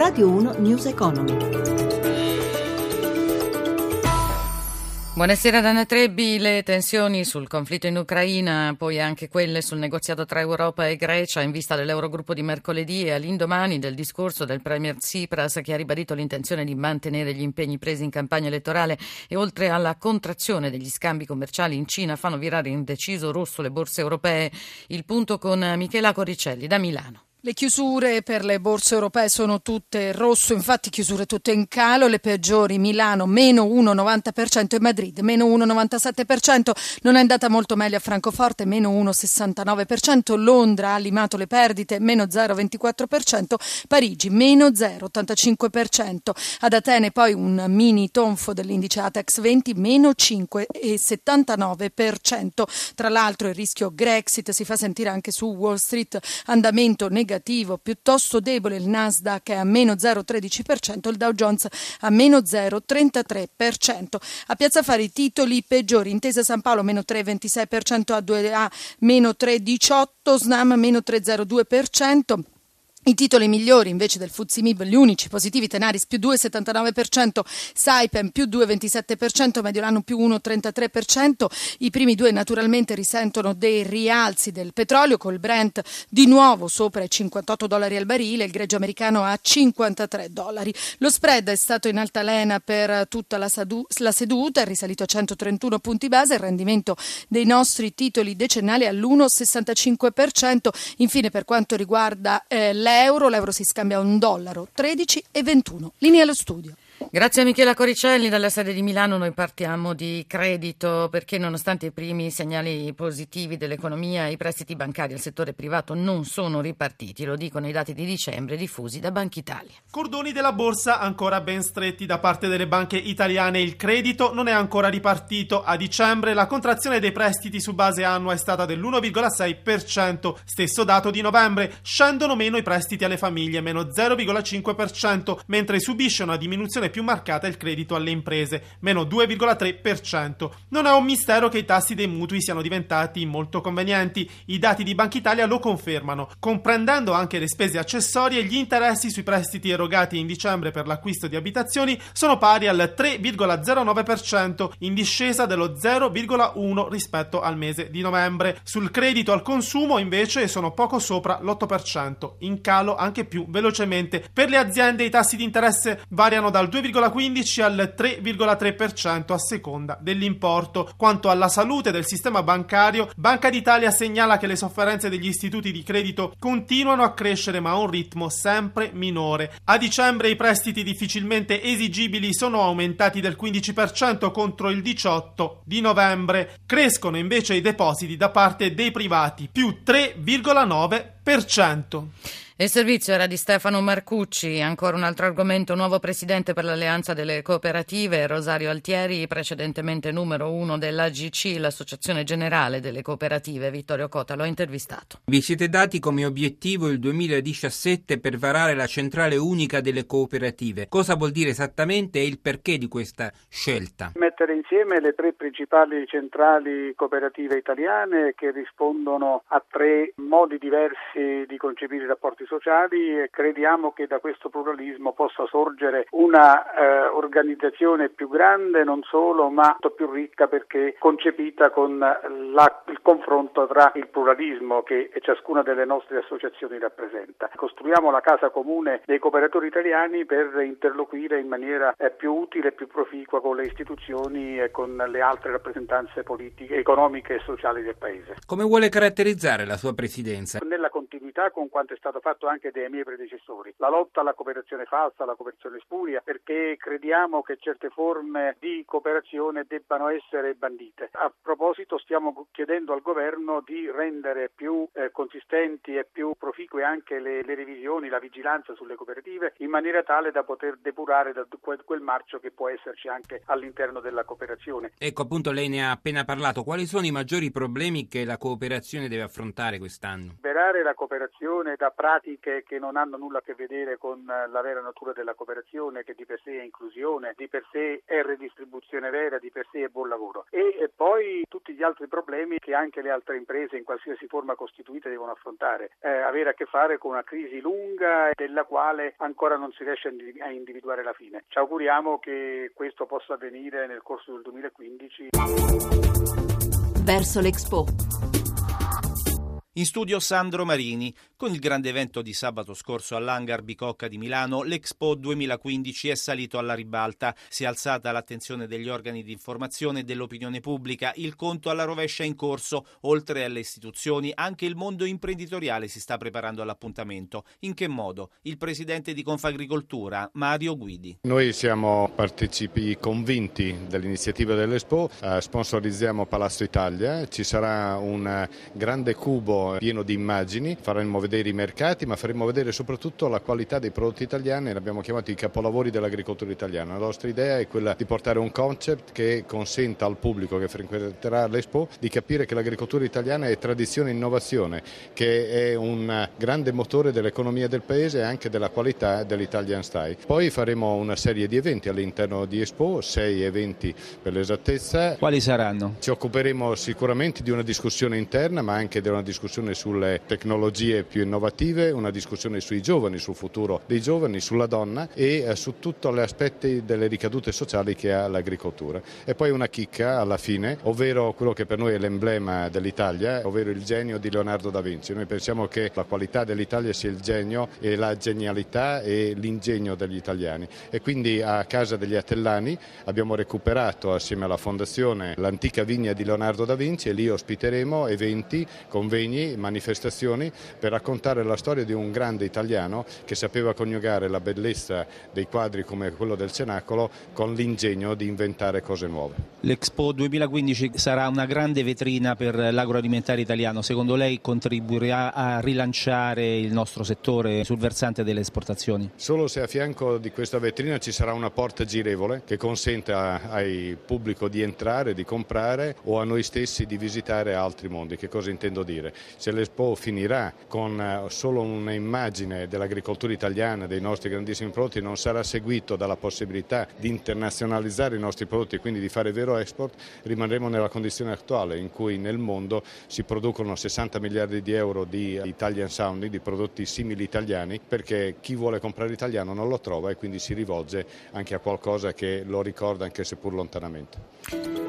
Radio 1 News Economy. Buonasera Dana Trebbi, le tensioni sul conflitto in Ucraina, poi anche quelle sul negoziato tra Europa e Grecia in vista dell'Eurogruppo di mercoledì e all'indomani del discorso del Premier Tsipras che ha ribadito l'intenzione di mantenere gli impegni presi in campagna elettorale e oltre alla contrazione degli scambi commerciali in Cina fanno virare in deciso rosso le borse europee. Il punto con Michela Coricelli da Milano. Le chiusure per le borse europee sono tutte rosso, infatti chiusure tutte in calo, le peggiori Milano meno 1,90% e Madrid meno 1,97%, non è andata molto meglio a Francoforte meno 1,69%, Londra ha limato le perdite meno 0,24%, Parigi meno 0,85%, ad Atene poi un mini tonfo dell'indice Atex 20 meno 5,79%, tra l'altro il rischio Grexit si fa sentire anche su Wall Street, andamento negativo negativo, piuttosto debole il Nasdaq è a meno 0,13%, il Dow Jones a meno 0,33%. A Piazza Fari i titoli peggiori, Intesa San Paolo meno 3,26%, A2A meno 3,18%, Snam meno 3,02%. I titoli migliori invece del Fuzimib, gli unici positivi Tenaris più 2,79%, Saipem più 2,27%, Mediolano più 1,33%. I primi due naturalmente risentono dei rialzi del petrolio col Brent di nuovo sopra i 58 dollari al barile, il greggio americano a 53 dollari. Lo spread è stato in altalena per tutta la, sadu- la seduta, è risalito a 131 punti base, il rendimento dei nostri titoli decennali all'1,65%. Infine per quanto riguarda eh, l'euro, l'euro si scambia a un dollaro 13 e 21. Linea allo studio. Grazie a Michela Coricelli dalla sede di Milano. Noi partiamo di credito perché nonostante i primi segnali positivi dell'economia, i prestiti bancari al settore privato non sono ripartiti, lo dicono i dati di dicembre diffusi da Banca Italia. Cordoni della borsa ancora ben stretti da parte delle banche italiane. Il credito non è ancora ripartito. A dicembre la contrazione dei prestiti su base annua è stata dell'1,6%, stesso dato di novembre. Scendono meno i prestiti alle famiglie, meno 0,5%, mentre subisce una diminuzione più marcata il credito alle imprese, meno 2,3%. Non è un mistero che i tassi dei mutui siano diventati molto convenienti. I dati di Banca Italia lo confermano. Comprendendo anche le spese accessorie, gli interessi sui prestiti erogati in dicembre per l'acquisto di abitazioni sono pari al 3,09%, in discesa dello 0,1% rispetto al mese di novembre. Sul credito al consumo invece sono poco sopra l'8%, in calo anche più velocemente. Per le aziende i tassi di interesse variano dal 2 2,15 al 3,3% a seconda dell'importo. Quanto alla salute del sistema bancario, Banca d'Italia segnala che le sofferenze degli istituti di credito continuano a crescere ma a un ritmo sempre minore. A dicembre i prestiti difficilmente esigibili sono aumentati del 15% contro il 18% di novembre. Crescono invece i depositi da parte dei privati, più 3,9%. Il servizio era di Stefano Marcucci, ancora un altro argomento, nuovo presidente per l'Alleanza delle Cooperative, Rosario Altieri, precedentemente numero uno dell'AGC, l'Associazione Generale delle Cooperative. Vittorio Cota lo ha intervistato. Vi siete dati come obiettivo il 2017 per varare la centrale unica delle cooperative. Cosa vuol dire esattamente e il perché di questa scelta? Mettere insieme le tre principali centrali cooperative italiane che rispondono a tre modi diversi di concepire i rapporti sociali crediamo che da questo pluralismo possa sorgere una eh, organizzazione più grande non solo ma più ricca perché concepita con la, il confronto tra il pluralismo che ciascuna delle nostre associazioni rappresenta. Costruiamo la casa comune dei cooperatori italiani per interloquire in maniera eh, più utile e più proficua con le istituzioni e con le altre rappresentanze politiche, economiche e sociali del Paese. Come vuole caratterizzare la sua presidenza? Nella continuità con quanto è stato fatto anche dai miei predecessori. La lotta alla cooperazione falsa, alla cooperazione spuria, perché crediamo che certe forme di cooperazione debbano essere bandite. A proposito stiamo chiedendo al governo di rendere più eh, consistenti e più proficue anche le, le, revisioni, la vigilanza sulle cooperative, in maniera tale da poter depurare da quel, quel marcio che può esserci anche all'interno della cooperazione. Ecco appunto lei ne ha appena parlato, quali sono i maggiori problemi che la cooperazione deve affrontare quest'anno? Liberare la cooperazione cooperazione, da pratiche che non hanno nulla a che vedere con la vera natura della cooperazione, che di per sé è inclusione, di per sé è redistribuzione vera, di per sé è buon lavoro. E poi tutti gli altri problemi che anche le altre imprese in qualsiasi forma costituite devono affrontare. Eh, avere a che fare con una crisi lunga della quale ancora non si riesce a individuare la fine. Ci auguriamo che questo possa avvenire nel corso del 2015. Verso l'Expo. In studio Sandro Marini. Con il grande evento di sabato scorso all'Hangar Bicocca di Milano, l'Expo 2015 è salito alla ribalta. Si è alzata l'attenzione degli organi di informazione e dell'opinione pubblica. Il conto alla rovescia è in corso. Oltre alle istituzioni, anche il mondo imprenditoriale si sta preparando all'appuntamento. In che modo? Il presidente di Confagricoltura, Mario Guidi. Noi siamo partecipi convinti dell'iniziativa dell'Expo. Eh, sponsorizziamo Palazzo Italia. Ci sarà un grande cubo pieno di immagini, faremo vedere i mercati ma faremo vedere soprattutto la qualità dei prodotti italiani, l'abbiamo chiamato i capolavori dell'agricoltura italiana. La nostra idea è quella di portare un concept che consenta al pubblico che frequenterà l'Expo di capire che l'agricoltura italiana è tradizione e innovazione, che è un grande motore dell'economia del paese e anche della qualità dell'Italian Style. Poi faremo una serie di eventi all'interno di Expo, sei eventi per l'esattezza. Quali saranno? Ci occuperemo sicuramente di una discussione interna ma anche di una discussione discussione sulle tecnologie più innovative, una discussione sui giovani, sul futuro dei giovani, sulla donna e eh, su tutti gli aspetti delle ricadute sociali che ha l'agricoltura. E poi una chicca alla fine, ovvero quello che per noi è l'emblema dell'Italia, ovvero il genio di Leonardo da Vinci. Noi pensiamo che la qualità dell'Italia sia il genio e la genialità e l'ingegno degli italiani. E quindi a casa degli Atellani abbiamo recuperato assieme alla fondazione l'antica vigna di Leonardo da Vinci e lì ospiteremo eventi, convegni manifestazioni per raccontare la storia di un grande italiano che sapeva coniugare la bellezza dei quadri come quello del Cenacolo con l'ingegno di inventare cose nuove. L'Expo 2015 sarà una grande vetrina per l'agroalimentare italiano, secondo lei contribuirà a rilanciare il nostro settore sul versante delle esportazioni? Solo se a fianco di questa vetrina ci sarà una porta girevole che consente al pubblico di entrare, di comprare o a noi stessi di visitare altri mondi. Che cosa intendo dire? Se l'Expo finirà con eh, solo un'immagine dell'agricoltura italiana, dei nostri grandissimi prodotti, non sarà seguito dalla possibilità di internazionalizzare i nostri prodotti e quindi di fare vero export, rimarremo nella condizione attuale in cui nel mondo si producono 60 miliardi di euro di Italian sounding, di prodotti simili italiani, perché chi vuole comprare italiano non lo trova e quindi si rivolge anche a qualcosa che lo ricorda anche seppur lontanamente.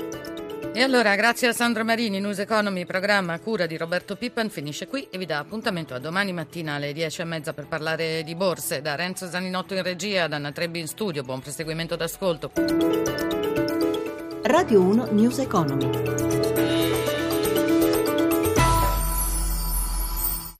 E allora, grazie a Sandro Marini, News Economy, programma cura di Roberto Pippan, finisce qui e vi dà appuntamento a domani mattina alle 10.30 per parlare di borse. Da Renzo Zaninotto in regia, da Anna Trebbi in studio. Buon proseguimento d'ascolto. Radio 1 News Economy.